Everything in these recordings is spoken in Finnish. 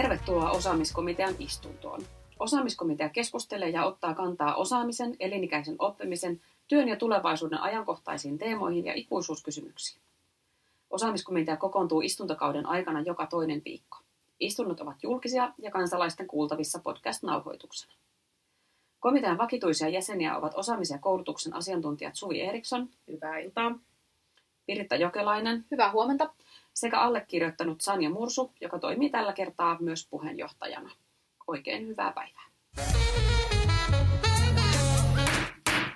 Tervetuloa osaamiskomitean istuntoon. Osaamiskomitea keskustelee ja ottaa kantaa osaamisen, elinikäisen oppimisen, työn ja tulevaisuuden ajankohtaisiin teemoihin ja ikuisuuskysymyksiin. Osaamiskomitea kokoontuu istuntokauden aikana joka toinen viikko. Istunnot ovat julkisia ja kansalaisten kuultavissa podcast-nauhoituksena. Komitean vakituisia jäseniä ovat osaamisen ja koulutuksen asiantuntijat Suvi Eriksson, Hyvää iltaa. Piritta Jokelainen Hyvää huomenta. Sekä allekirjoittanut Sanja Mursu, joka toimii tällä kertaa myös puheenjohtajana. Oikein hyvää päivää.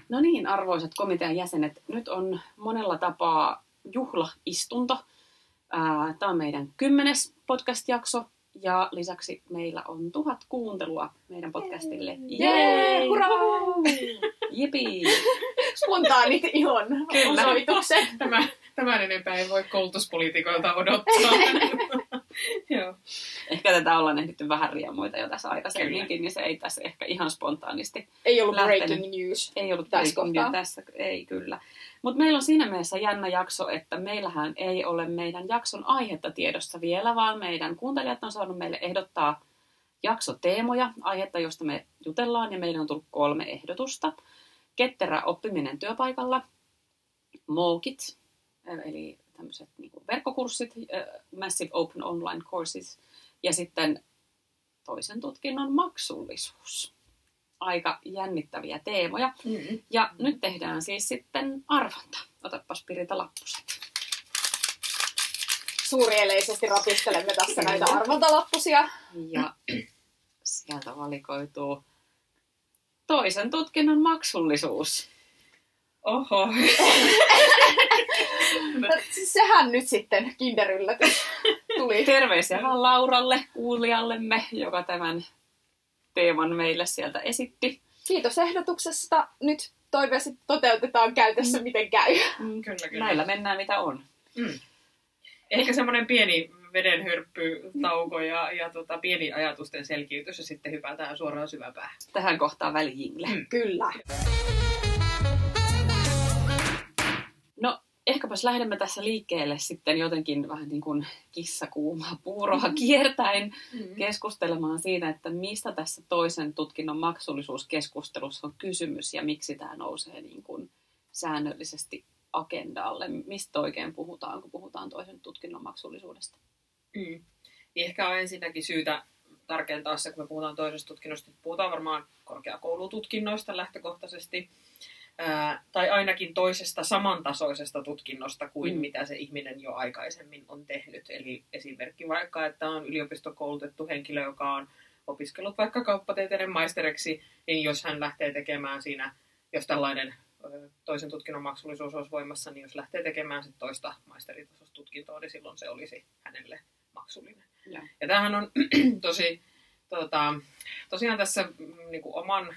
No niin, arvoisat komitean jäsenet, nyt on monella tapaa juhlaistunto. Tämä on meidän kymmenes podcast-jakso ja lisäksi meillä on tuhat kuuntelua meidän podcastille. Jee, hurraa! Jipi! Spontaanit ilon Kyllä. osoitukset. Tämä, tämän enempää ei voi koulutuspolitiikoilta odottaa. Joo. Ehkä tätä ollaan ehditty vähän riemuita jo tässä aikaisemminkin, niin se ei tässä ehkä ihan spontaanisti Ei ollut Lähtenyt. breaking news. Ei ollut Tässä breaking kohtaa. news tässä, ei kyllä. Mutta meillä on siinä mielessä jännä jakso, että meillähän ei ole meidän jakson aihetta tiedossa vielä, vaan meidän kuuntelijat on saanut meille ehdottaa jaksoteemoja, aihetta, josta me jutellaan, ja meille on tullut kolme ehdotusta. Ketterä oppiminen työpaikalla, MOOCit, eli tämmöiset niin verkkokurssit, Massive Open Online Courses, ja sitten toisen tutkinnon maksullisuus. Aika jännittäviä teemoja. Mm. Ja nyt tehdään siis sitten arvonta. Otapas Pirita lappuset. Suurieleisesti rapistelemme tässä näitä arvontalappusia. Ja sieltä valikoituu toisen tutkinnon maksullisuus. Oho. Siis Sehän nyt sitten kinderyllätys tuli. Terveisiä vaan Lauralle, kuulijallemme, joka tämän teeman meille sieltä esitti. Kiitos ehdotuksesta. Nyt toiveesti toteutetaan käytössä miten käy. Kyllä, kyllä. Näillä mennään mitä on. Mm. Ehkä semmoinen pieni vedenhörppytauko ja, ja tota, pieni ajatusten selkiytys ja sitten hypätään suoraan syväpäähän. Tähän kohtaan välijingle. Mm. Kyllä. Ehkäpäs lähdemme tässä liikkeelle sitten jotenkin vähän niin kuin kissakuumaa puuroa kiertäen Mm. keskustelemaan siitä, että mistä tässä toisen tutkinnon maksullisuuskeskustelussa on kysymys ja miksi tämä nousee niin kuin säännöllisesti agendalle. Mistä oikein puhutaan, kun puhutaan toisen tutkinnon maksullisuudesta? Mm. Niin ehkä on ensinnäkin syytä tarkentaa se, kun me puhutaan toisesta tutkinnosta, puhutaan varmaan korkeakoulututkinnoista lähtökohtaisesti, ää, tai ainakin toisesta samantasoisesta tutkinnosta kuin Mm. mitä se ihminen jo aikaisemmin on tehnyt. Eli esimerkki vaikka, että on yliopistokoulutettu henkilö, joka on opiskellut vaikka kauppatieteiden maisteriksi, niin jos hän lähtee tekemään siinä, jos tällainen toisen tutkinnon maksullisuus olisi voimassa, niin jos lähtee tekemään sit toista maisteritasosta tutkintoa, niin silloin se olisi hänelle maksullinen. Ja. Ja tämähän on tosi, tota, tosiaan tässä mm, niin kuin oman,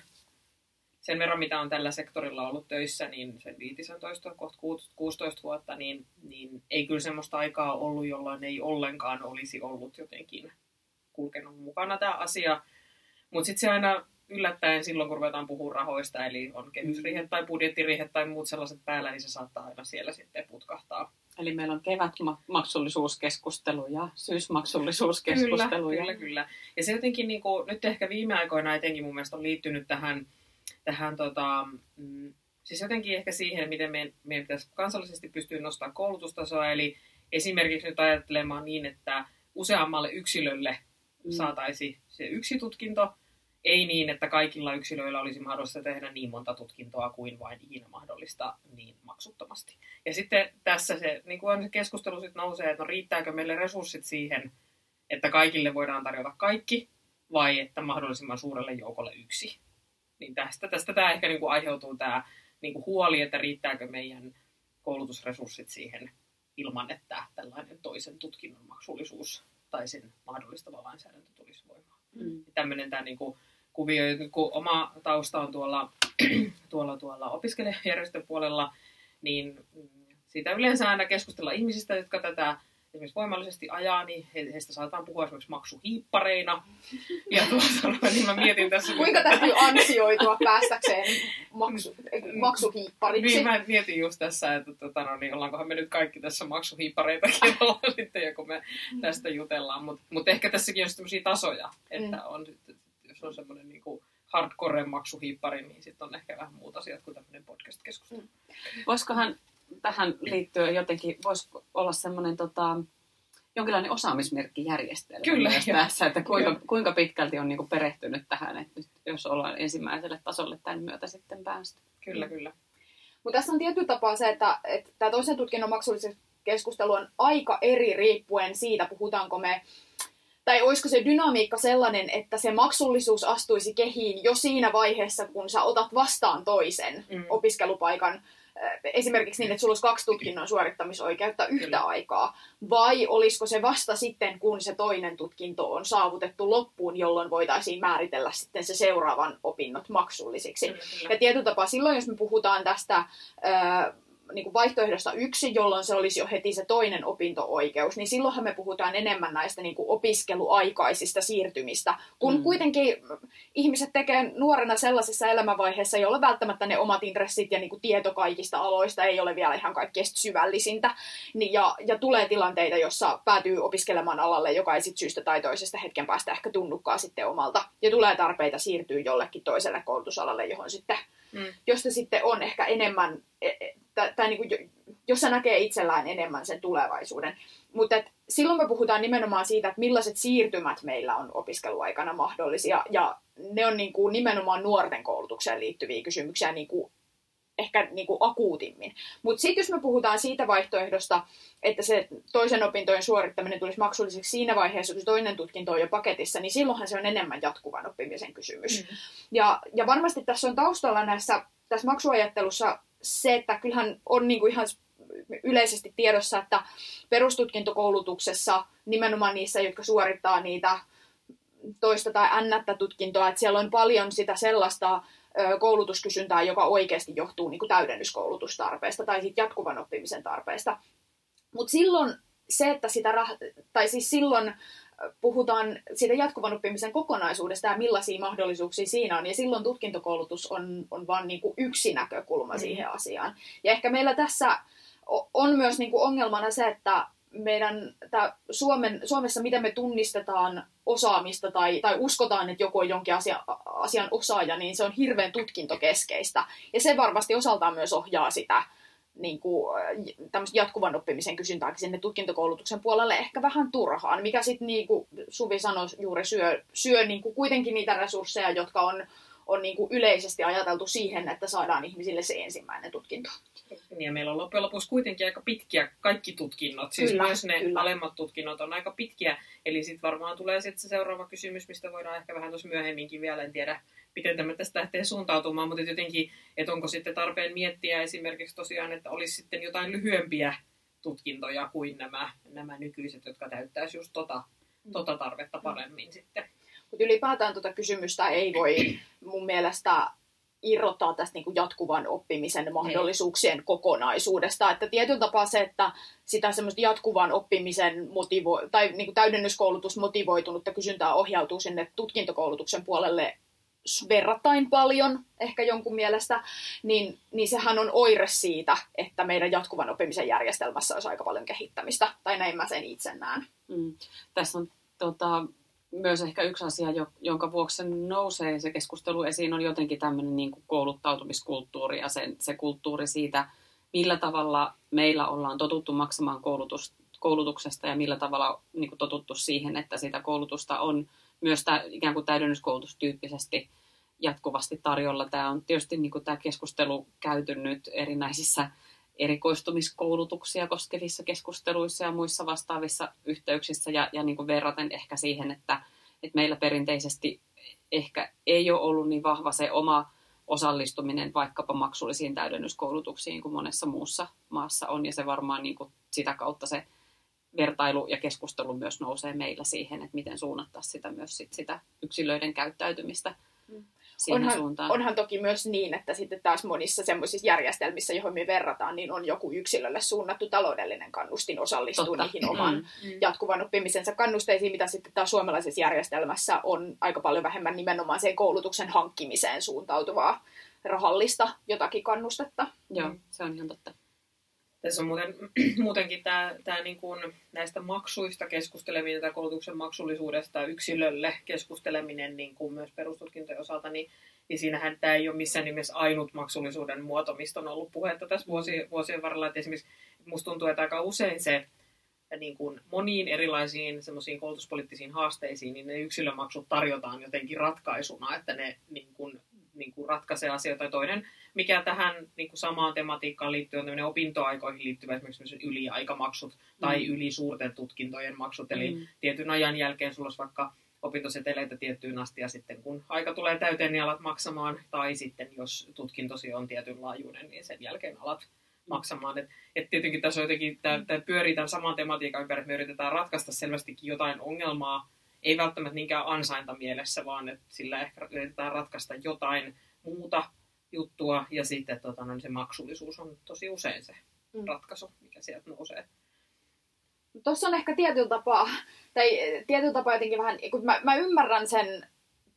sen verran mitä on tällä sektorilla ollut töissä, niin sen 15, kohta 16 vuotta, niin, niin ei kyllä semmoista aikaa ollut, jolloin ei ollenkaan olisi ollut jotenkin kulkenut mukana tämä asia. Mutta sitten se aina yllättäen silloin, kun ruvetaan puhua rahoista, eli on kehysriihet tai budjettiriihet tai muut sellaiset päällä, niin se saattaa aina siellä sitten putkahtaa. Eli meillä on kevätmaksullisuuskeskustelu ja syysmaksullisuuskeskustelu. Kyllä, kyllä, kyllä. Ja se jotenkin niin kuin, nyt ehkä viime aikoina etenkin mun mielestä on liittynyt tähän, tähän tota, mm, siis jotenkin ehkä siihen, miten meidän, meidän pitäisi kansallisesti pystyä nostamaan koulutustasoa. Eli esimerkiksi nyt ajattelemaan niin, että useammalle yksilölle Mm. saataisiin se yksi tutkinto, ei niin, että kaikilla yksilöillä olisi mahdollista tehdä niin monta tutkintoa kuin vain ikinä mahdollista niin maksuttomasti. Ja sitten tässä se, niin kuin se keskustelu sitten nousee, että no riittääkö meille resurssit siihen, että kaikille voidaan tarjota kaikki, vai että mahdollisimman suurelle joukolle yksi. Niin tästä, tästä tämä ehkä niin kuin aiheutuu tämä niin kuin huoli, että riittääkö meidän koulutusresurssit siihen ilman, että tällainen toisen tutkinnon maksullisuus tai sen mahdollistava lainsäädäntö tulisi voimaan Mm. tämmöinen tämä niinku kuvio, nyt kun oma tausta on tuolla, tuolla, tuolla opiskelijajärjestön puolella, niin mm, siitä yleensä aina keskustella ihmisistä, jotka tätä esimerkiksi voimallisesti ajaa, niin he, heistä saataan puhua esimerkiksi maksuhiippareina. Ja tuota, niin mä mietin tässä... Kuinka täytyy ansioitua päästäkseen maksu, maksuhiippariksi? Niin, mä mietin just tässä, että tota, no, niin, ollaankohan me nyt kaikki tässä maksuhiippareita kerralla sitten, kun me tästä jutellaan. Mutta mut ehkä tässäkin on sellaisia tasoja, että on, jos on semmoinen niin kuin, hardcore maksuhiippari, niin sitten on ehkä vähän muut asiat kuin tämmöinen podcast-keskustelu. Mm. Voisikohan tähän liittyen jotenkin, voisi olla semmoinen tota, jonkinlainen osaamismerkkijärjestelmä Kyllä, myös tässä, että kuinka, kuinka pitkälti on niinku perehtynyt tähän, että nyt, jos ollaan ensimmäiselle tasolle tämän myötä sitten päästä. Kyllä, kyllä. Mutta tässä on tietty tapaa se, että, että tämä toisen tutkinnon maksullisen keskustelu on aika eri riippuen siitä, puhutaanko me tai olisiko se dynamiikka sellainen, että se maksullisuus astuisi kehiin jo siinä vaiheessa, kun sä otat vastaan toisen mm. opiskelupaikan, esimerkiksi niin, että sulla olisi kaksi tutkinnon suorittamisoikeutta yhtä Kyllä. aikaa, vai olisiko se vasta sitten, kun se toinen tutkinto on saavutettu loppuun, jolloin voitaisiin määritellä sitten se seuraavan opinnot maksullisiksi. Kyllä. Ja tietyllä tapaa silloin, jos me puhutaan tästä niin kuin vaihtoehdosta yksi, jolloin se olisi jo heti se toinen opinto-oikeus, niin silloinhan me puhutaan enemmän näistä niin kuin opiskeluaikaisista siirtymistä, kun mm. kuitenkin ihmiset tekee nuorena sellaisessa elämänvaiheessa, jolla välttämättä ne omat intressit ja niin kuin tieto kaikista aloista ei ole vielä ihan kaikkein syvällisintä, niin, ja, ja tulee tilanteita, jossa päätyy opiskelemaan alalle, joka ei sit syystä tai toisesta hetken päästä ehkä tunnukkaa sitten omalta, ja tulee tarpeita siirtyä jollekin toiselle koulutusalalle, johon sitten, mm. josta sitten on ehkä enemmän e, e, tai, tai niin kuin, jossa näkee itsellään enemmän sen tulevaisuuden. Mutta silloin me puhutaan nimenomaan siitä, että millaiset siirtymät meillä on opiskeluaikana mahdollisia, ja ne on niin kuin nimenomaan nuorten koulutukseen liittyviä kysymyksiä niin kuin ehkä niin kuin akuutimmin. Mutta sitten jos me puhutaan siitä vaihtoehdosta, että se toisen opintojen suorittaminen tulisi maksulliseksi siinä vaiheessa, kun se toinen tutkinto on jo paketissa, niin silloinhan se on enemmän jatkuvan oppimisen kysymys. Mm. Ja, ja varmasti tässä on taustalla näissä, tässä maksuajattelussa se, että kyllähän on niin kuin ihan yleisesti tiedossa, että perustutkintokoulutuksessa nimenomaan niissä, jotka suorittaa niitä toista tai ännättä tutkintoa, että siellä on paljon sitä sellaista koulutuskysyntää, joka oikeasti johtuu niin kuin täydennyskoulutustarpeesta tai siitä jatkuvan oppimisen tarpeesta. Mutta silloin se, että sitä rah- tai siis silloin puhutaan siitä jatkuvan oppimisen kokonaisuudesta ja millaisia mahdollisuuksia siinä on. Ja silloin tutkintokoulutus on, on vain niin yksi näkökulma mm. siihen asiaan. Ja ehkä meillä tässä on myös niin kuin ongelmana se, että meidän tää Suomen, Suomessa, miten me tunnistetaan osaamista tai, tai uskotaan, että joku on jonkin asia, asian osaaja, niin se on hirveän tutkintokeskeistä. Ja se varmasti osaltaan myös ohjaa sitä niin kuin, jatkuvan oppimisen kysyntääkin sinne tutkintokoulutuksen puolelle ehkä vähän turhaan, mikä sitten niin kuin Suvi sanoi juuri syö, syö niin kuin kuitenkin niitä resursseja, jotka on, on niin kuin yleisesti ajateltu siihen, että saadaan ihmisille se ensimmäinen tutkinto. Niin, ja meillä on loppujen lopuksi kuitenkin aika pitkiä kaikki tutkinnot, siis kyllä, myös ne kyllä. alemmat tutkinnot on aika pitkiä, eli sitten varmaan tulee sitten se seuraava kysymys, mistä voidaan ehkä vähän tuossa myöhemminkin vielä, en tiedä miten tämä tästä lähtee suuntautumaan, mutta jotenkin, että onko sitten tarpeen miettiä esimerkiksi tosiaan, että olisi sitten jotain lyhyempiä tutkintoja kuin nämä, nämä nykyiset, jotka täyttäisi just tota, tota tarvetta paremmin sitten. Mutta ylipäätään tuota kysymystä ei voi mun mielestä irrottaa tästä niin kuin jatkuvan oppimisen mahdollisuuksien ei. kokonaisuudesta. Että tietyllä tapaa se, että sitä semmoista jatkuvan oppimisen motivo- tai niin kuin täydennyskoulutus motivoitunutta kysyntää ohjautuu sinne tutkintokoulutuksen puolelle verrattain paljon, ehkä jonkun mielestä, niin, niin sehän on oire siitä, että meidän jatkuvan oppimisen järjestelmässä olisi aika paljon kehittämistä, tai näin mä sen itse näen. Mm. Tässä on tota, myös ehkä yksi asia, jonka vuoksi nousee se keskustelu esiin, on jotenkin tämmöinen niin kuin kouluttautumiskulttuuri ja se, se kulttuuri siitä, millä tavalla meillä ollaan totuttu maksamaan koulutus, koulutuksesta ja millä tavalla niin kuin totuttu siihen, että sitä koulutusta on myös tämä ikään kuin täydennyskoulutustyyppisesti jatkuvasti tarjolla. Tämä on tietysti niin kuin tämä keskustelu käyty nyt erinäisissä erikoistumiskoulutuksia koskevissa keskusteluissa ja muissa vastaavissa yhteyksissä ja, ja niin kuin verraten ehkä siihen, että, että meillä perinteisesti ehkä ei ole ollut niin vahva se oma osallistuminen vaikkapa maksullisiin täydennyskoulutuksiin kuin monessa muussa maassa on ja se varmaan niin kuin sitä kautta se vertailu ja keskustelu myös nousee meillä siihen, että miten suunnattaa sitä myös sit sitä yksilöiden käyttäytymistä. Mm. Siihen onhan, suuntaan. onhan toki myös niin, että sitten taas monissa semmoisissa järjestelmissä, johon me verrataan, niin on joku yksilölle suunnattu taloudellinen kannustin osallistua Totta. niihin oman Mm. Mm. jatkuvan oppimisensa kannusteisiin, mitä sitten taas suomalaisessa järjestelmässä on aika paljon vähemmän nimenomaan sen koulutuksen hankkimiseen suuntautuvaa rahallista jotakin kannustetta. Joo, Mm. se on ihan totta. Tässä on muuten, muutenkin tämä, tämä niin kuin näistä maksuista keskusteleminen tai koulutuksen maksullisuudesta yksilölle keskusteleminen niin kuin myös perustutkintojen osalta, niin, niin siinähän tämä ei ole missään nimessä ainut maksullisuuden muoto, mistä on ollut puhetta tässä vuosien, vuosien varrella. Että esimerkiksi musta tuntuu, että aika usein se niin kuin moniin erilaisiin semmoisiin koulutuspoliittisiin haasteisiin, niin ne yksilömaksut tarjotaan jotenkin ratkaisuna, että ne niin kuin, niin kuin ratkaisee asioita. Ja toinen mikä tähän niin kuin samaan tematiikkaan liittyy, on opintoaikoihin liittyvä esimerkiksi yliaikamaksut tai Mm. yli suurten tutkintojen maksut. Eli Mm. tietyn ajan jälkeen sulla olisi vaikka opintoseteleitä tiettyyn asti ja sitten kun aika tulee täyteen, niin alat maksamaan. Tai sitten jos tutkintosi on tietyn laajuinen, niin sen jälkeen alat maksamaan. Et, et tietenkin tässä on jotenkin, tämä, pyörii tämän saman tematiikan ympäri, että me yritetään ratkaista selvästikin jotain ongelmaa, ei välttämättä niinkään ansainta mielessä, vaan että sillä ehkä yritetään ratkaista jotain muuta juttua, ja sitten tota, no, se maksullisuus on tosi usein se Mm. ratkaisu, mikä sieltä nousee. Tuossa on ehkä tietyllä tapaa, tai eh, tietyllä tapaa jotenkin vähän, kun mä, mä ymmärrän sen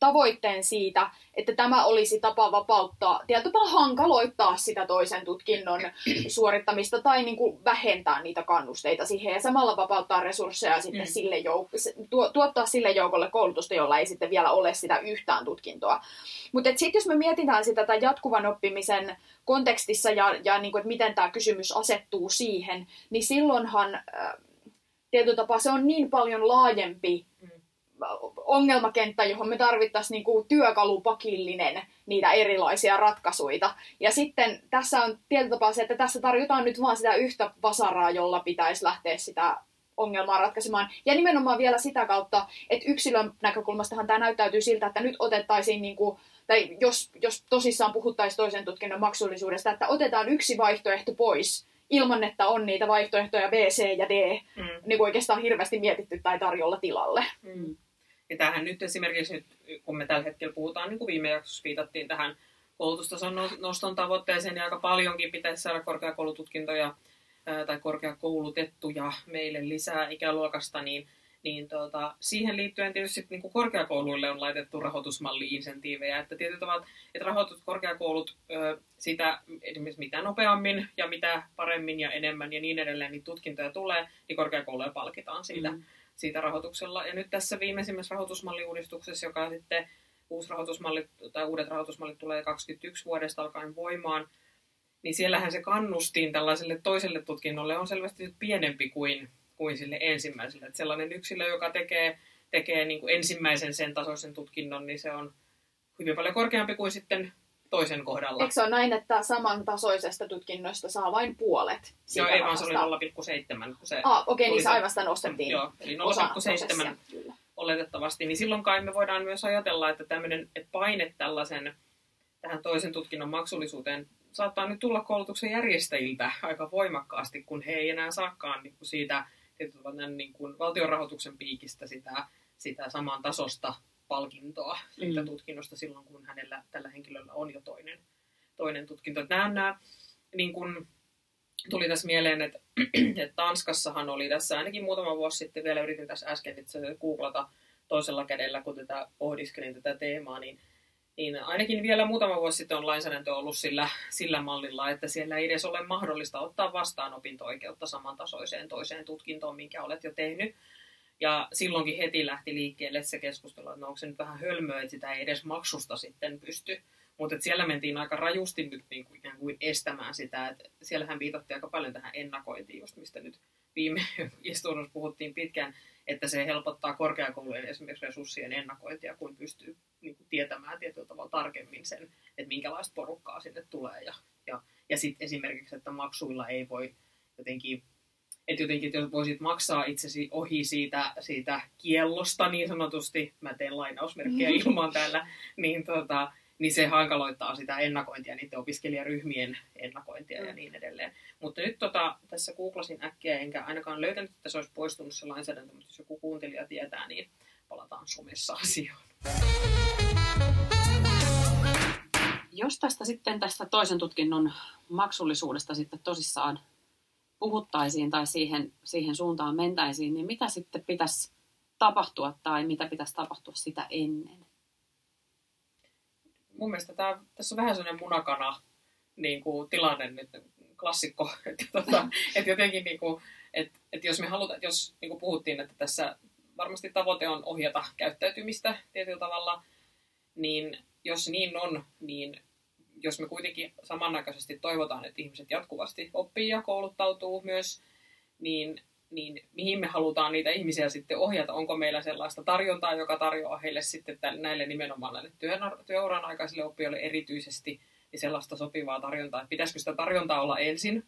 tavoitteen siitä, että tämä olisi tapa vapauttaa, tietyllä tapaa hankaloittaa sitä toisen tutkinnon suorittamista tai niin kuin vähentää niitä kannusteita siihen ja samalla vapauttaa resursseja sitten Mm. sille jouk- tuo, tuottaa sille joukolle koulutusta, jolla ei sitten vielä ole sitä yhtään tutkintoa. Mutta sitten jos me mietitään sitä tämän jatkuvan oppimisen kontekstissa ja, ja niin kuin, että miten tämä kysymys asettuu siihen, niin silloinhan äh, tietyllä tapaa se on niin paljon laajempi Mm. Ongelmakenttä, johon me tarvittaisiin niinku työkalupakillinen niitä erilaisia ratkaisuja. Ja sitten tässä on tietyllä tapaa se, että tässä tarjotaan nyt vaan sitä yhtä vasaraa, jolla pitäisi lähteä sitä ongelmaa ratkaisemaan. Ja nimenomaan vielä sitä kautta, että yksilön näkökulmastahan tämä näyttäytyy siltä, että nyt otettaisiin, niin kuin, tai jos, jos tosissaan puhuttaisiin toisen tutkinnon maksullisuudesta, että otetaan yksi vaihtoehto pois ilman, että on niitä vaihtoehtoja B, C ja D Mm. niin kuin oikeastaan hirveästi mietitty tai tarjolla tilalle. Mm. Ja tämähän nyt esimerkiksi, nyt, kun me tällä hetkellä puhutaan, niin kuin viime jaksossa viitattiin tähän koulutustason no- noston tavoitteeseen, niin aika paljonkin pitäisi saada korkeakoulututkintoja tai korkeakoulutettuja meille lisää ikäluokasta, niin, niin tota, siihen liittyen tietysti niin kuin korkeakouluille on laitettu rahoitusmalli-insentiivejä, että tietyllä tavalla, että rahoitut korkeakoulut sitä esimerkiksi mitä nopeammin ja mitä paremmin ja enemmän ja niin edelleen niin tutkintoja tulee, niin korkeakouluja palkitaan siitä Mm. Siitä rahoituksella. Ja nyt tässä viimeisimmässä rahoitusmalliuudistuksessa, joka sitten uusi rahoitusmalli, tai uudet rahoitusmallit tulee 21 vuodesta alkaen voimaan, niin siellähän se kannustin tällaiselle toiselle tutkinnolle on selvästi pienempi kuin, kuin sille ensimmäiselle. Että sellainen yksilö, joka tekee, tekee niin kuin ensimmäisen sen tasoisen tutkinnon, niin se on hyvin paljon korkeampi kuin sitten toisen kohdalla. Eikö se ole näin, että samantasoisesta tutkinnosta saa vain puolet Joo, ei vaan se oli rahasta? 0,7, kun se Ah, okei, tuli niin se aivan sitä nostettiin. Joo, eli osana 0,7 prosessia, kyllä. oletettavasti, niin silloin kai me voidaan myös ajatella, että tämmöinen että paine tällaisen tähän toisen tutkinnon maksullisuuteen saattaa nyt tulla koulutuksen järjestäjiltä aika voimakkaasti, kun he ei enää saakaan niin kuin siitä niin kuin valtionrahoituksen piikistä sitä, sitä saman tasosta palkintoa siitä Mm. tutkinnosta silloin, kun hänellä, tällä henkilöllä on jo toinen, toinen tutkinto. Nämä, nämä niin kuin, tuli tässä mieleen, että, että Tanskassahan oli tässä ainakin muutama vuosi sitten, vielä yritin tässä äsken itse googlata toisella kädellä, kun tätä pohdiskelin tätä teemaa, niin, niin ainakin vielä muutama vuosi sitten on lainsäädäntö ollut sillä, sillä mallilla, että siellä ei edes ole mahdollista ottaa vastaan opinto-oikeutta samantasoiseen toiseen tutkintoon, minkä olet jo tehnyt. Ja silloinkin heti lähti liikkeelle se keskustelu, että no onko se nyt vähän hölmöä, että sitä ei edes maksusta sitten pysty. Mutta siellä mentiin aika rajusti nyt niin kuin ikään kuin estämään sitä. Että siellähän viitattiin aika paljon tähän ennakointiin, just mistä nyt viime istunnossa puhuttiin pitkään, että se helpottaa korkeakoulujen esimerkiksi resurssien ennakointia, kun pystyy niin kuin tietämään tietyllä tavalla tarkemmin sen, että minkälaista porukkaa sinne tulee. Ja, ja, ja sitten esimerkiksi, että maksuilla ei voi jotenkin että jotenkin että jos voisit maksaa itsesi ohi siitä, siitä kiellosta niin sanotusti, mä teen lainausmerkkejä ilman täällä, niin, tota, niin se hankaloittaa sitä ennakointia, niiden opiskelijaryhmien ennakointia ja niin edelleen. Mutta nyt tota, tässä googlasin äkkiä, enkä ainakaan löytänyt, että se olisi poistunut se lainsäädäntö, mutta jos joku kuuntelija tietää, niin palataan somessa asiaan. jos tästä sitten tästä toisen tutkinnon maksullisuudesta sitten tosissaan puhuttaisiin tai siihen, siihen suuntaan mentäisiin, niin mitä sitten pitäisi tapahtua tai mitä pitäisi tapahtua sitä ennen? Mun mielestä tää, tässä on vähän sellainen munakana niin kuin, tilanne nyt, klassikko. Että, tota, että jotenkin, niin kuin, että, että jos me halutaan, jos niin kuin puhuttiin, että tässä varmasti tavoite on ohjata käyttäytymistä tietyllä tavalla, niin jos niin on, niin jos me kuitenkin samanaikaisesti toivotaan, että ihmiset jatkuvasti oppii ja kouluttautuu myös, niin, niin mihin me halutaan niitä ihmisiä sitten ohjata? Onko meillä sellaista tarjontaa, joka tarjoaa heille sitten näille nimenomaan näille työuran aikaisille oppijoille erityisesti niin sellaista sopivaa tarjontaa? Että pitäisikö sitä tarjontaa olla ensin?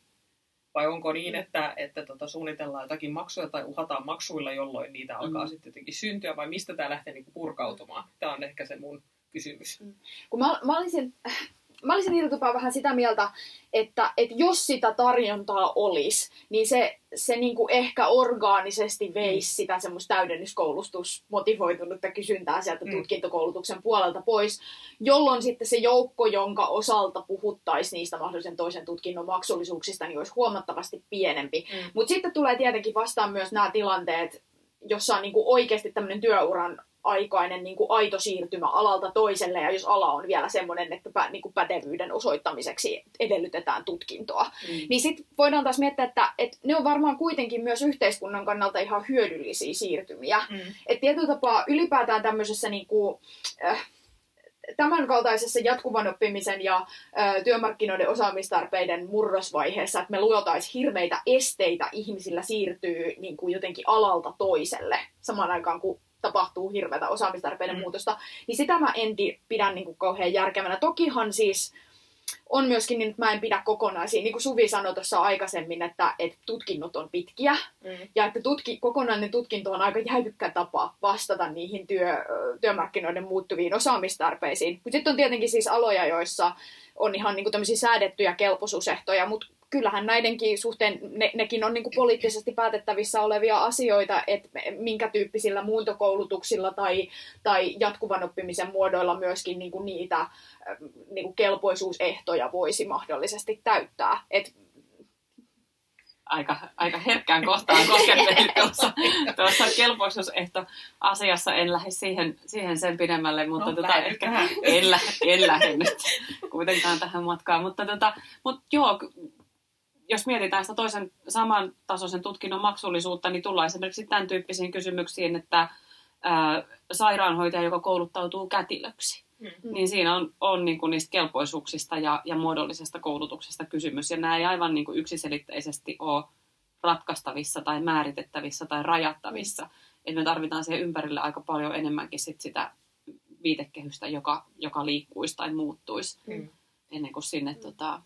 Vai onko niin, että, että tota, suunnitellaan jotakin maksuja tai uhataan maksuilla, jolloin niitä alkaa mm. sitten jotenkin syntyä? Vai mistä tämä lähtee niin purkautumaan? Tämä on ehkä se mun kysymys. Mm. Kun mä, mä olisin mä olisin Iltupaa vähän sitä mieltä, että, että jos sitä tarjontaa olisi, niin se, se niinku ehkä orgaanisesti veisi mm. sitä semmoista täydennyskoulutus motivoitunutta kysyntää sieltä mm. tutkintokoulutuksen puolelta pois, jolloin sitten se joukko, jonka osalta puhuttaisiin niistä mahdollisen toisen tutkinnon maksullisuuksista, niin olisi huomattavasti pienempi. Mm. Mutta sitten tulee tietenkin vastaan myös nämä tilanteet, jossa on niinku oikeasti tämmöinen työuran aikainen niin kuin aito siirtymä alalta toiselle, ja jos ala on vielä semmoinen, että pä, niin kuin pätevyyden osoittamiseksi edellytetään tutkintoa, mm. niin sitten voidaan taas miettiä, että, että ne on varmaan kuitenkin myös yhteiskunnan kannalta ihan hyödyllisiä siirtymiä. Mm. Että tietyllä tapaa ylipäätään tämmöisessä niin kuin, äh, tämän kaltaisessa jatkuvan oppimisen ja ö, työmarkkinoiden osaamistarpeiden murrosvaiheessa, että me luotaisiin hirveitä esteitä ihmisillä siirtyy niin kuin jotenkin alalta toiselle samaan aikaan, kun tapahtuu hirveätä osaamistarpeiden mm. muutosta, niin sitä mä en pidä niin kuin kauhean järkevänä. Tokihan siis on myöskin niin, että mä en pidä kokonaisia. Niin kuin Suvi sanoi tuossa aikaisemmin, että, että tutkinnot on pitkiä mm. ja että tutki, kokonainen tutkinto on aika jäykkä tapa vastata niihin työ, työmarkkinoiden muuttuviin osaamistarpeisiin. Mutta sitten on tietenkin siis aloja, joissa on ihan niin kuin säädettyjä kelpoisuusehtoja, mutta kyllähän näidenkin suhteen, ne, nekin on niin kuin poliittisesti päätettävissä olevia asioita, että minkä tyyppisillä muuntokoulutuksilla tai, tai jatkuvan oppimisen muodoilla myöskin niin kuin niitä niin kuin kelpoisuusehtoja voisi mahdollisesti täyttää. Et aika, aika herkkään kohtaan koskettelit tuossa, tuossa kelpoisuusehto-asiassa. En lähde siihen, siihen sen pidemmälle, mutta no, tota, ehkä en, lä, en lähde nyt kuitenkaan tähän matkaan. Mutta, tota, mutta joo, jos mietitään sitä toisen samantasoisen tutkinnon maksullisuutta, niin tullaan esimerkiksi tämän tyyppisiin kysymyksiin, että ää, sairaanhoitaja, joka kouluttautuu kätilöksi, mm. niin siinä on, on niin kuin niistä kelpoisuuksista ja, ja muodollisesta koulutuksesta kysymys. Ja nämä ei aivan niin kuin yksiselitteisesti ole ratkaistavissa tai määritettävissä tai rajattavissa. Mm. Että me tarvitaan siihen ympärille aika paljon enemmänkin sit sitä viitekehystä, joka, joka liikkuisi tai muuttuisi mm. ennen kuin sinne mm. tota,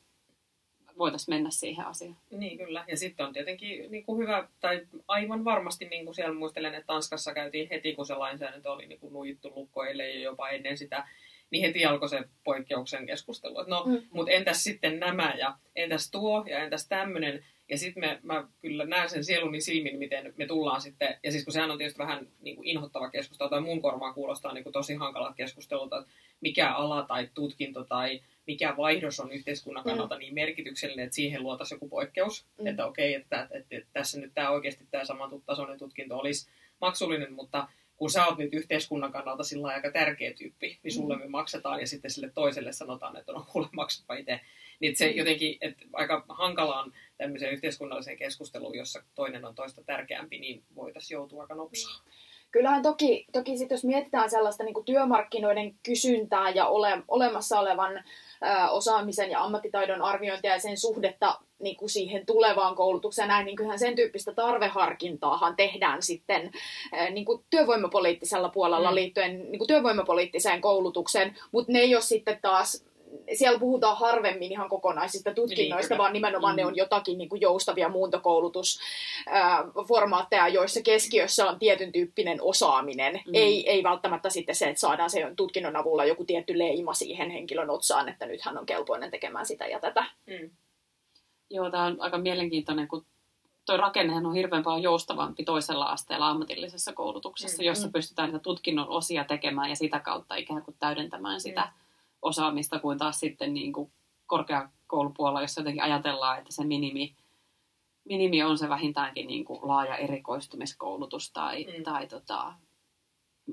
voitaisiin mennä siihen asiaan. Niin kyllä. Ja sitten on tietenkin niin kuin hyvä, tai aivan varmasti niin kuin siellä muistelen, että Tanskassa käytiin heti, kun se lainsäädäntö oli niin kuin nuijittu lukkoille ja jopa ennen sitä, niin heti alkoi se poikkeuksen keskustelu. No, mm. mutta entäs sitten nämä ja entäs tuo ja entäs tämmöinen. Ja sitten mä kyllä näen sen sieluni silmin, miten me tullaan sitten, ja siis kun sehän on tietysti vähän niin kuin inhottava keskustelu, tai mun korvaan kuulostaa niin kuin tosi hankalat keskustelut, että mikä ala tai tutkinto tai mikä vaihdos on yhteiskunnan mm. kannalta mm. niin merkityksellinen, että siihen luotaisiin joku poikkeus. Mm. Että okei, että, että, että, että tässä nyt tämä oikeasti tämä samantasoinen tutkinto olisi maksullinen, mutta kun sä oot nyt yhteiskunnan kannalta sillä aika tärkeä tyyppi, niin sulle mm. me maksetaan ja sitten sille toiselle sanotaan, että no kuule maksapa itse. Niin se mm. jotenkin, että aika hankalaan tämmöiseen yhteiskunnalliseen keskusteluun, jossa toinen on toista tärkeämpi, niin voitaisiin joutua aika nopsaan. Mm kyllähän toki, toki sit jos mietitään sellaista niin työmarkkinoiden kysyntää ja ole, olemassa olevan osaamisen ja ammattitaidon arviointia ja sen suhdetta niin kuin siihen tulevaan koulutukseen näin, niin kyllähän sen tyyppistä tarveharkintaahan tehdään sitten niin kuin työvoimapoliittisella puolella mm. liittyen niin kuin työvoimapoliittiseen koulutukseen, mutta ne ei ole sitten taas siellä puhutaan harvemmin ihan kokonaisista tutkinnoista, niin, vaan nimenomaan mm. ne on jotakin niin kuin joustavia muuntokoulutusformaatteja, joissa keskiössä on tietyn tyyppinen osaaminen. Mm. Ei, ei välttämättä sitten se, että saadaan se tutkinnon avulla joku tietty leima siihen henkilön otsaan, että nyt hän on kelpoinen tekemään sitä ja tätä. Mm. Joo, tämä on aika mielenkiintoinen, kun tuo rakennehan on hirveän paljon joustavampi toisella asteella ammatillisessa koulutuksessa, mm, jossa mm. pystytään niitä tutkinnon osia tekemään ja sitä kautta ikään kuin täydentämään sitä mm osaamista kuin taas sitten niin kuin korkeakoulupuolella, jossa jotenkin ajatellaan, että se minimi, minimi on se vähintäänkin niin kuin laaja erikoistumiskoulutus tai, mm. tai tota,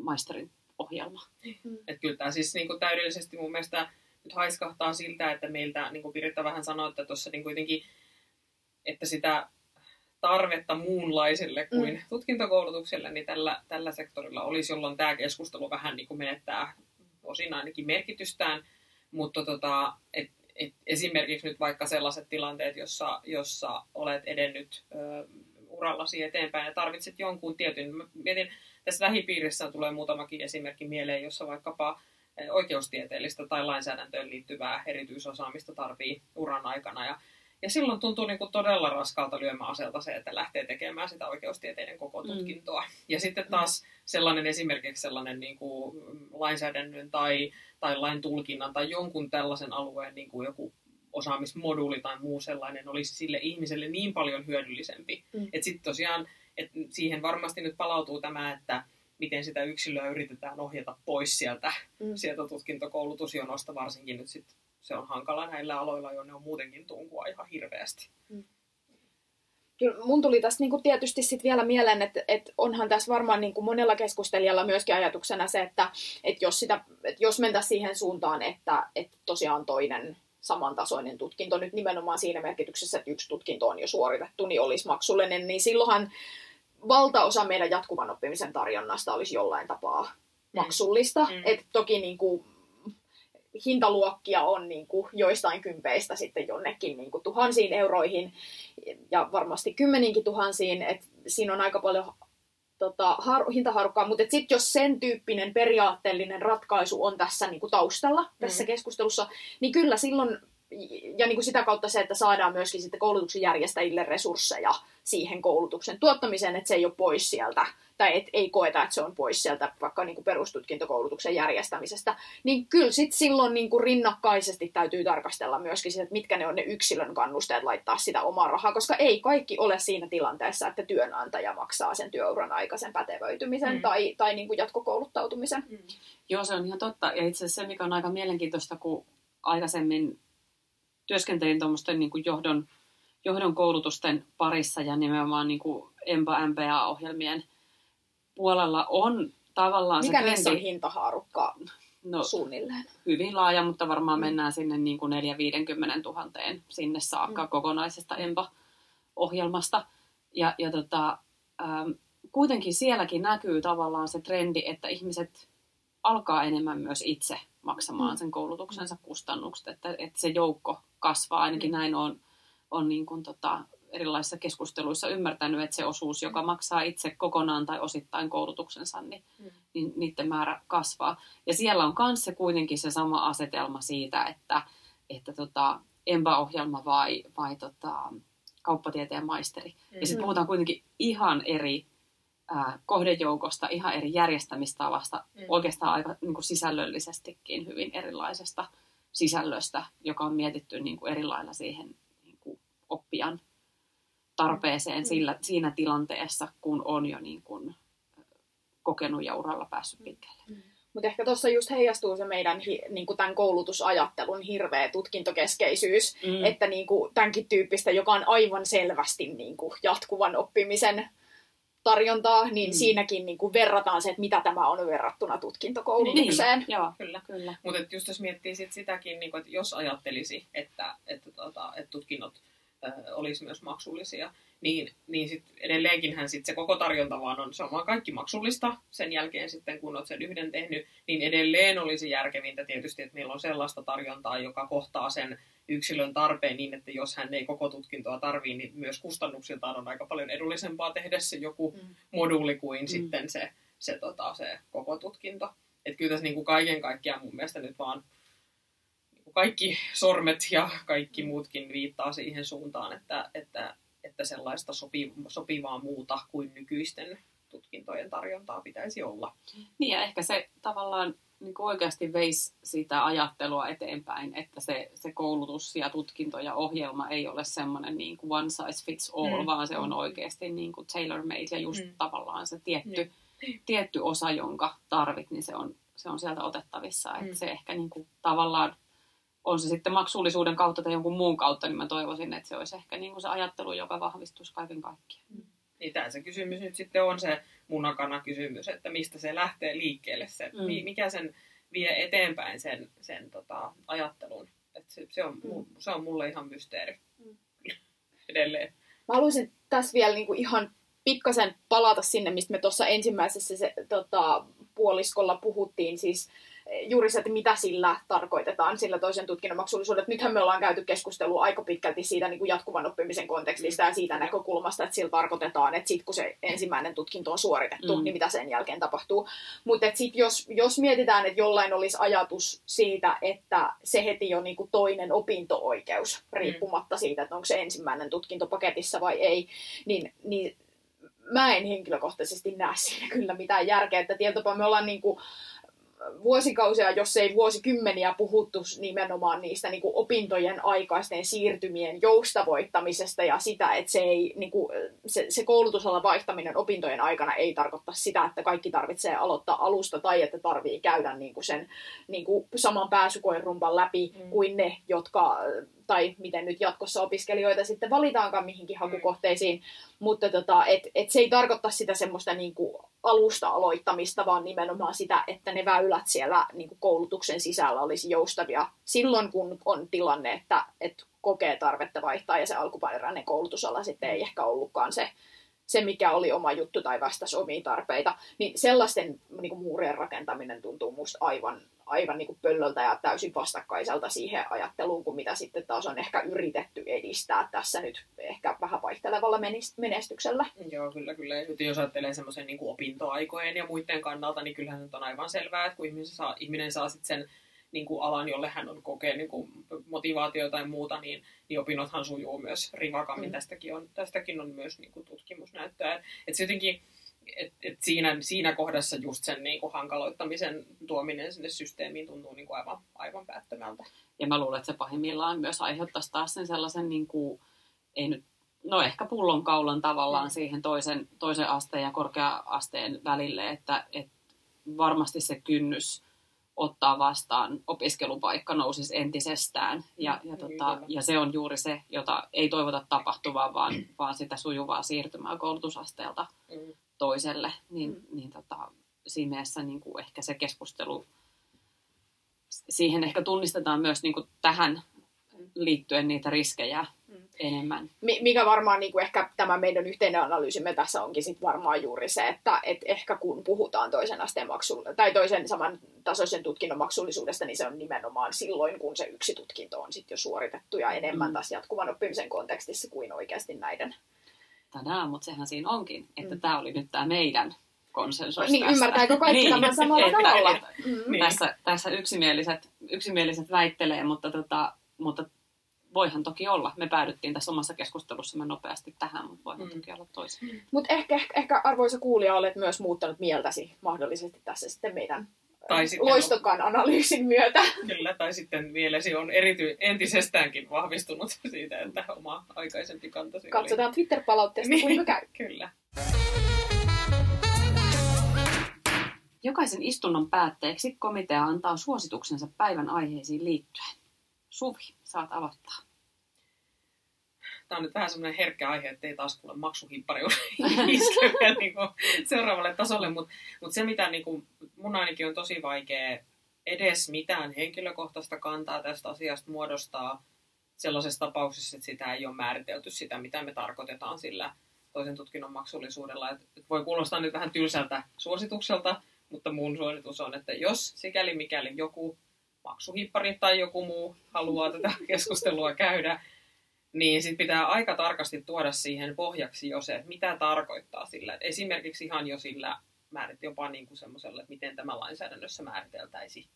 maisterin ohjelma. Mm. Että kyllä tämä siis niin kuin täydellisesti mun mielestä nyt haiskahtaa siltä, että meiltä, niin kuin Piritta vähän sanoi, että tuossa niin kuitenkin, että sitä tarvetta muunlaiselle kuin mm. tutkintokoulutukselle, niin tällä, tällä sektorilla olisi, jolloin tämä keskustelu vähän niin kuin menettää osin ainakin merkitystään, mutta tota, et, et esimerkiksi nyt vaikka sellaiset tilanteet, jossa, jossa olet edennyt ö, urallasi eteenpäin ja tarvitset jonkun tietyn, mietin, tässä lähipiirissä tulee muutamakin esimerkki mieleen, jossa vaikkapa oikeustieteellistä tai lainsäädäntöön liittyvää erityisosaamista tarvii uran aikana. Ja, ja silloin tuntuu niin kuin todella raskalta lyömäaselta se, että lähtee tekemään sitä oikeustieteiden koko mm. tutkintoa. Mm. Ja sitten taas sellainen esimerkiksi sellainen niin kuin lainsäädännön tai, tai lain tulkinnan tai jonkun tällaisen alueen niin kuin joku osaamismoduuli tai muu sellainen olisi sille ihmiselle niin paljon hyödyllisempi. Mm. Että sitten tosiaan, että siihen varmasti nyt palautuu tämä, että miten sitä yksilöä yritetään ohjata pois sieltä, mm. sieltä tutkintokoulutusjonosta, varsinkin nyt sit se on hankala näillä aloilla, jonne on muutenkin tunkua ihan hirveästi. Mm. Kyllä mun tuli tässä niinku tietysti sit vielä mieleen, että, että onhan tässä varmaan niinku monella keskustelijalla myöskin ajatuksena se, että, että jos, sitä, että jos mentäisiin siihen suuntaan, että, että tosiaan toinen samantasoinen tutkinto nyt nimenomaan siinä merkityksessä, että yksi tutkinto on jo suoritettu, niin olisi maksullinen, niin silloinhan valtaosa meidän jatkuvan oppimisen tarjonnasta olisi jollain tapaa mm. maksullista. Mm. Et toki niin kuin, hintaluokkia on niin kuin, joistain kympeistä sitten jonnekin niin kuin, tuhansiin euroihin ja varmasti kymmeninkin tuhansiin. Et siinä on aika paljon tota, har, hintaharukkaa, mutta sitten jos sen tyyppinen periaatteellinen ratkaisu on tässä niin kuin, taustalla tässä mm. keskustelussa, niin kyllä silloin ja niin kuin sitä kautta se, että saadaan myöskin sitten koulutuksen järjestäjille resursseja siihen koulutuksen tuottamiseen, että se ei ole pois sieltä, tai et, ei koeta, että se on pois sieltä vaikka niin kuin perustutkintokoulutuksen järjestämisestä, niin kyllä sitten silloin niin kuin rinnakkaisesti täytyy tarkastella myöskin sitä, että mitkä ne on ne yksilön kannusteet laittaa sitä omaa rahaa, koska ei kaikki ole siinä tilanteessa, että työnantaja maksaa sen työuran aikaisen pätevöitymisen mm. tai, tai niin kuin jatkokouluttautumisen. Mm. Joo, se on ihan totta. Ja itse asiassa se, mikä on aika mielenkiintoista, kun aikaisemmin työskentelin tuommoisten niin johdon, johdon koulutusten parissa ja nimenomaan niin kuin EMPA-MPA-ohjelmien puolella on tavallaan Mikä se trendi... on hintahaarukka no, suunnilleen? Hyvin laaja, mutta varmaan mm. mennään sinne niin kuin 450 000 sinne saakka mm. kokonaisesta EMPA-ohjelmasta. Ja, ja tota, ähm, kuitenkin sielläkin näkyy tavallaan se trendi, että ihmiset alkaa enemmän myös itse maksamaan mm. sen koulutuksensa kustannukset, että, että se joukko kasvaa, ainakin mm. näin on, on niin kuin tota, erilaisissa keskusteluissa ymmärtänyt, että se osuus, joka mm. maksaa itse kokonaan tai osittain koulutuksensa, niin, mm. niin niiden määrä kasvaa. Ja siellä on myös se kuitenkin se sama asetelma siitä, että, että tota, EMBA-ohjelma vai, vai tota, kauppatieteen maisteri. Mm. Ja sitten puhutaan kuitenkin ihan eri ää, kohdejoukosta, ihan eri järjestämistavasta, mm. oikeastaan aika niin kuin sisällöllisestikin hyvin erilaisesta sisällöstä, joka on mietitty niin kuin eri lailla siihen niin kuin oppijan tarpeeseen mm. sillä, siinä tilanteessa, kun on jo niin kuin kokenut ja uralla päässyt mm. pitkälle. Mm. Mutta ehkä tuossa just heijastuu se meidän niin kuin tämän koulutusajattelun hirveä tutkintokeskeisyys, mm. että niin kuin tämänkin tyyppistä, joka on aivan selvästi niin kuin jatkuvan oppimisen tarjontaa, niin mm. siinäkin niin kuin verrataan se, että mitä tämä on verrattuna tutkintokoulutukseen. Niin, joo, kyllä. kyllä. Mutta just jos miettii sit sitäkin, niin kuin, että jos ajattelisi, että, että, tota, että tutkinnot äh, olisi myös maksullisia, niin, niin sit edelleenkinhän sit se koko tarjonta vaan on, se on vaan kaikki maksullista. Sen jälkeen sitten, kun olet sen yhden tehnyt, niin edelleen olisi järkevintä tietysti, että meillä on sellaista tarjontaa, joka kohtaa sen yksilön tarpeen niin, että jos hän ei koko tutkintoa tarvii, niin myös kustannuksiltaan on aika paljon edullisempaa tehdä se joku mm. moduuli kuin mm. sitten se, se, tota, se koko tutkinto. Että kyllä tässä niin kuin kaiken kaikkiaan mun mielestä nyt vaan niin kuin kaikki sormet ja kaikki muutkin viittaa siihen suuntaan, että, että, että sellaista sopivaa muuta kuin nykyisten tutkintojen tarjontaa pitäisi olla. Niin ja ehkä se tavallaan niin kuin oikeasti veisi sitä ajattelua eteenpäin, että se, se koulutus ja tutkinto ja ohjelma ei ole semmoinen niin kuin one size fits all, mm. vaan se on oikeasti niin kuin tailor-made ja just mm. tavallaan se tietty, mm. tietty osa, jonka tarvit, niin se on se on sieltä otettavissa. Mm. Että se ehkä niin kuin, tavallaan on se sitten maksullisuuden kautta tai jonkun muun kautta, niin mä toivoisin, että se olisi ehkä niin kuin se ajattelu, joka vahvistuisi kaiken kaikkiaan. Niin tämä se kysymys nyt sitten on se munakana kysymys, että mistä se lähtee liikkeelle, se, Mm. mi- mikä sen vie eteenpäin sen, sen tota, ajattelun. Et se, se, on, mu- se on mulle ihan mysteeri Mm. edelleen. Mä haluaisin tässä vielä niinku ihan pikkasen palata sinne, mistä me tuossa ensimmäisessä se, tota, puoliskolla puhuttiin, siis juuri se, että mitä sillä tarkoitetaan, sillä toisen tutkinnon maksullisuudet. Nythän me ollaan käyty keskustelua aika pitkälti siitä niin kuin jatkuvan oppimisen kontekstista ja siitä näkökulmasta, että sillä tarkoitetaan, että sitten kun se ensimmäinen tutkinto on suoritettu, Mm. niin mitä sen jälkeen tapahtuu. Mutta sitten jos, jos mietitään, että jollain olisi ajatus siitä, että se heti on niin kuin toinen opinto-oikeus, riippumatta siitä, että onko se ensimmäinen tutkinto paketissa vai ei, niin, niin mä en henkilökohtaisesti näe siinä kyllä mitään järkeä, että tietyllä me ollaan niin kuin vuosikausia, jos ei vuosikymmeniä puhuttu nimenomaan niistä niin kuin opintojen aikaisten siirtymien joustavoittamisesta ja sitä, että se, ei, niin kuin, se, se koulutusalan vaihtaminen opintojen aikana ei tarkoita sitä, että kaikki tarvitsee aloittaa alusta tai että tarvii käydä niin kuin sen niin kuin saman pääsykoerumpan läpi Mm. kuin ne, jotka, tai miten nyt jatkossa opiskelijoita sitten valitaankaan mihinkin hakukohteisiin, mutta tota, et, et se ei tarkoita sitä semmoista niin kuin alusta aloittamista, vaan nimenomaan sitä, että ne väylät siellä niin kuin koulutuksen sisällä olisi joustavia silloin, kun on tilanne, että, että kokee tarvetta vaihtaa ja se alkuperäinen koulutusala sitten ei ehkä ollutkaan se, se, mikä oli oma juttu tai vastasi omiin tarpeita, niin sellaisten niin kuin muurien rakentaminen tuntuu musta aivan, aivan niin kuin pöllöltä ja täysin vastakkaiselta siihen ajatteluun, kuin mitä sitten taas on ehkä yritetty edistää tässä nyt ehkä vähän vaihtelevalla menestyksellä. Joo, kyllä, kyllä. Ja jos ajattelee semmoisen niin opintoaikojen ja muiden kannalta, niin kyllähän nyt on aivan selvää, että kun ihminen saa, ihminen saa sitten sen niin kuin alan, jolle hän on kokee niin kuin motivaatio tai muuta, niin, niin opinnothan sujuu myös rivakammin. Mm. Tästäkin, on, tästäkin on myös niin kuin tutkimusnäyttöä. Että se jotenkin, et, et siinä, siinä kohdassa just sen niin kuin hankaloittamisen tuominen sinne systeemiin tuntuu niin kuin aivan, aivan päättömältä. Ja mä luulen, että se pahimmillaan myös aiheuttaisi taas sen sellaisen, niin kuin, ei nyt, no ehkä pullonkaulan tavallaan Mm. siihen toisen, toisen asteen ja korkea-asteen välille, että, että varmasti se kynnys ottaa vastaan opiskelupaikka nousisi entisestään. Ja, ja, Mm, tota, ja se on juuri se, jota ei toivota tapahtuvaa, vaan, vaan sitä sujuvaa siirtymää koulutusasteelta Mm. toiselle. Niin, Mm. niin tota, siinä mielessä niin kuin ehkä se keskustelu, siihen ehkä tunnistetaan myös niin kuin tähän liittyen niitä riskejä. Enemmän. Mi- mikä varmaan niin kuin ehkä tämä meidän yhteinen analyysimme tässä onkin sit varmaan juuri se, että et ehkä kun puhutaan toisen asteen maksu- tai toisen saman tasoisen tutkinnon maksullisuudesta, niin se on nimenomaan silloin, kun se yksi tutkinto on sitten jo suoritettu ja enemmän Mm. taas jatkuvan oppimisen kontekstissa kuin oikeasti näiden. Tänään, mutta sehän siinä onkin, että Mm. tämä oli nyt tämä meidän konsensus Niin tästä. ymmärtääkö kaikki Niin, tämän samalla että- tavalla? että Mm. Niin. Tässä, tässä yksimieliset, yksimieliset väittelee, mutta, tota, mutta voihan toki olla. Me päädyttiin tässä omassa keskustelussamme nopeasti tähän, mutta voihan Mm. toki olla toisin. Mutta ehkä, ehkä, ehkä arvoisa kuulija olet myös muuttanut mieltäsi mahdollisesti tässä sitten meidän Tai sitten loistokkaan analyysin myötä. Kyllä, tai sitten mielesi on erity, entisestäänkin vahvistunut siitä, että oma aikaisempi kantasi Katsotaan Twitter-palautteesta, Niin. kuinka käy. oli. Kyllä. Jokaisen istunnon päätteeksi komitea antaa suosituksensa päivän aiheisiin liittyen. Suvi, saat aloittaa. Tämä on nyt vähän semmoinen herkkä aihe, ettei taas kuule maksuhimppari niin seuraavalle tasolle, mutta mut se mitä niin kuin, mun ainakin on tosi vaikea edes mitään henkilökohtaista kantaa tästä asiasta muodostaa sellaisessa tapauksessa, että sitä ei ole määritelty sitä, mitä me tarkoitetaan sillä toisen tutkinnon maksullisuudella. Et voi kuulostaa nyt vähän tylsältä suositukselta, mutta mun suositus on, että jos sikäli mikäli joku maksuhippari tai joku muu haluaa tätä keskustelua käydä, niin sit pitää aika tarkasti tuoda siihen pohjaksi jo se, että mitä tarkoittaa sillä. Et esimerkiksi ihan jo sillä määrit jopa niin kuin semmoiselle, että miten tämä lainsäädännössä määriteltäisiin.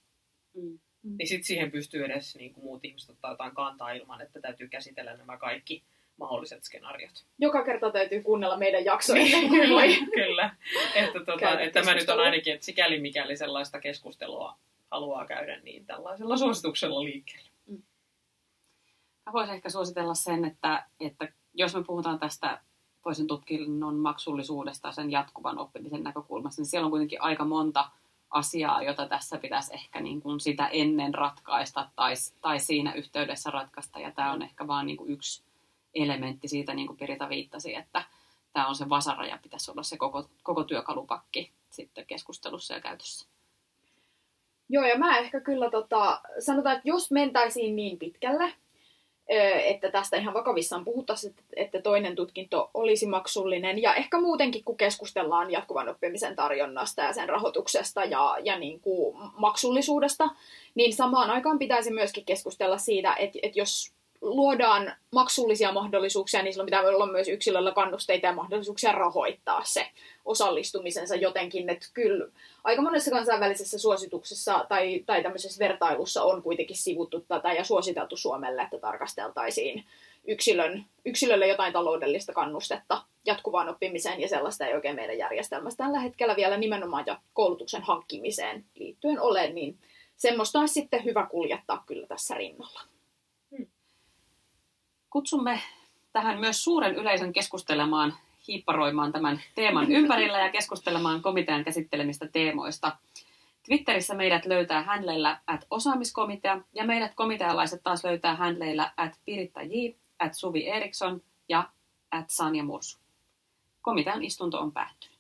Mm. Niin sitten siihen pystyy edes niin kuin muut ihmiset ottaa jotain kantaa ilman, että täytyy käsitellä nämä kaikki mahdolliset skenaariot. Joka kerta täytyy kuunnella meidän jaksoja ennen kuin voi. Kyllä. Että, tota, Käydä että tämä nyt on ainakin, että sikäli mikäli sellaista keskustelua haluaa käydä, niin tällaisella suosituksella liikkeelle. Mä voisin ehkä suositella sen, että, että jos me puhutaan tästä toisen tutkinnon maksullisuudesta sen jatkuvan oppimisen näkökulmasta, niin siellä on kuitenkin aika monta asiaa, jota tässä pitäisi ehkä niin kuin sitä ennen ratkaista tai, tai siinä yhteydessä ratkaista. Ja tämä on ehkä vain niin yksi elementti siitä, niin kuin Pirita viittasi, että tämä on se vasara ja pitäisi olla se koko, koko työkalupakki sitten keskustelussa ja käytössä. Joo, ja mä ehkä kyllä tota, sanotaan, että jos mentäisiin niin pitkälle, että tästä ihan vakavissaan puhuttaisiin, että toinen tutkinto olisi maksullinen. Ja ehkä muutenkin, kun keskustellaan jatkuvan oppimisen tarjonnasta ja sen rahoituksesta ja, ja niin kuin maksullisuudesta, niin samaan aikaan pitäisi myöskin keskustella siitä, että, että jos luodaan maksullisia mahdollisuuksia, niin silloin pitää olla myös yksilöllä kannusteita ja mahdollisuuksia rahoittaa se osallistumisensa jotenkin. Että kyllä aika monessa kansainvälisessä suosituksessa tai, tai tämmöisessä vertailussa on kuitenkin sivuttu tätä ja suositeltu Suomelle, että tarkasteltaisiin yksilön, yksilölle jotain taloudellista kannustetta jatkuvaan oppimiseen ja sellaista ei oikein meidän järjestelmässä tällä hetkellä vielä nimenomaan ja koulutuksen hankkimiseen liittyen ole, niin semmoista olisi sitten hyvä kuljettaa kyllä tässä rinnalla. Kutsumme tähän myös suuren yleisön keskustelemaan, hiipparoimaan tämän teeman ympärillä ja keskustelemaan komitean käsittelemistä teemoista. Twitterissä meidät löytää hänleillä at osaamiskomitea ja meidät komitealaiset taas löytää hänleillä at Piritta J, at Suvi Eriksson ja at Sanja Mursu. Komitean istunto on päättynyt.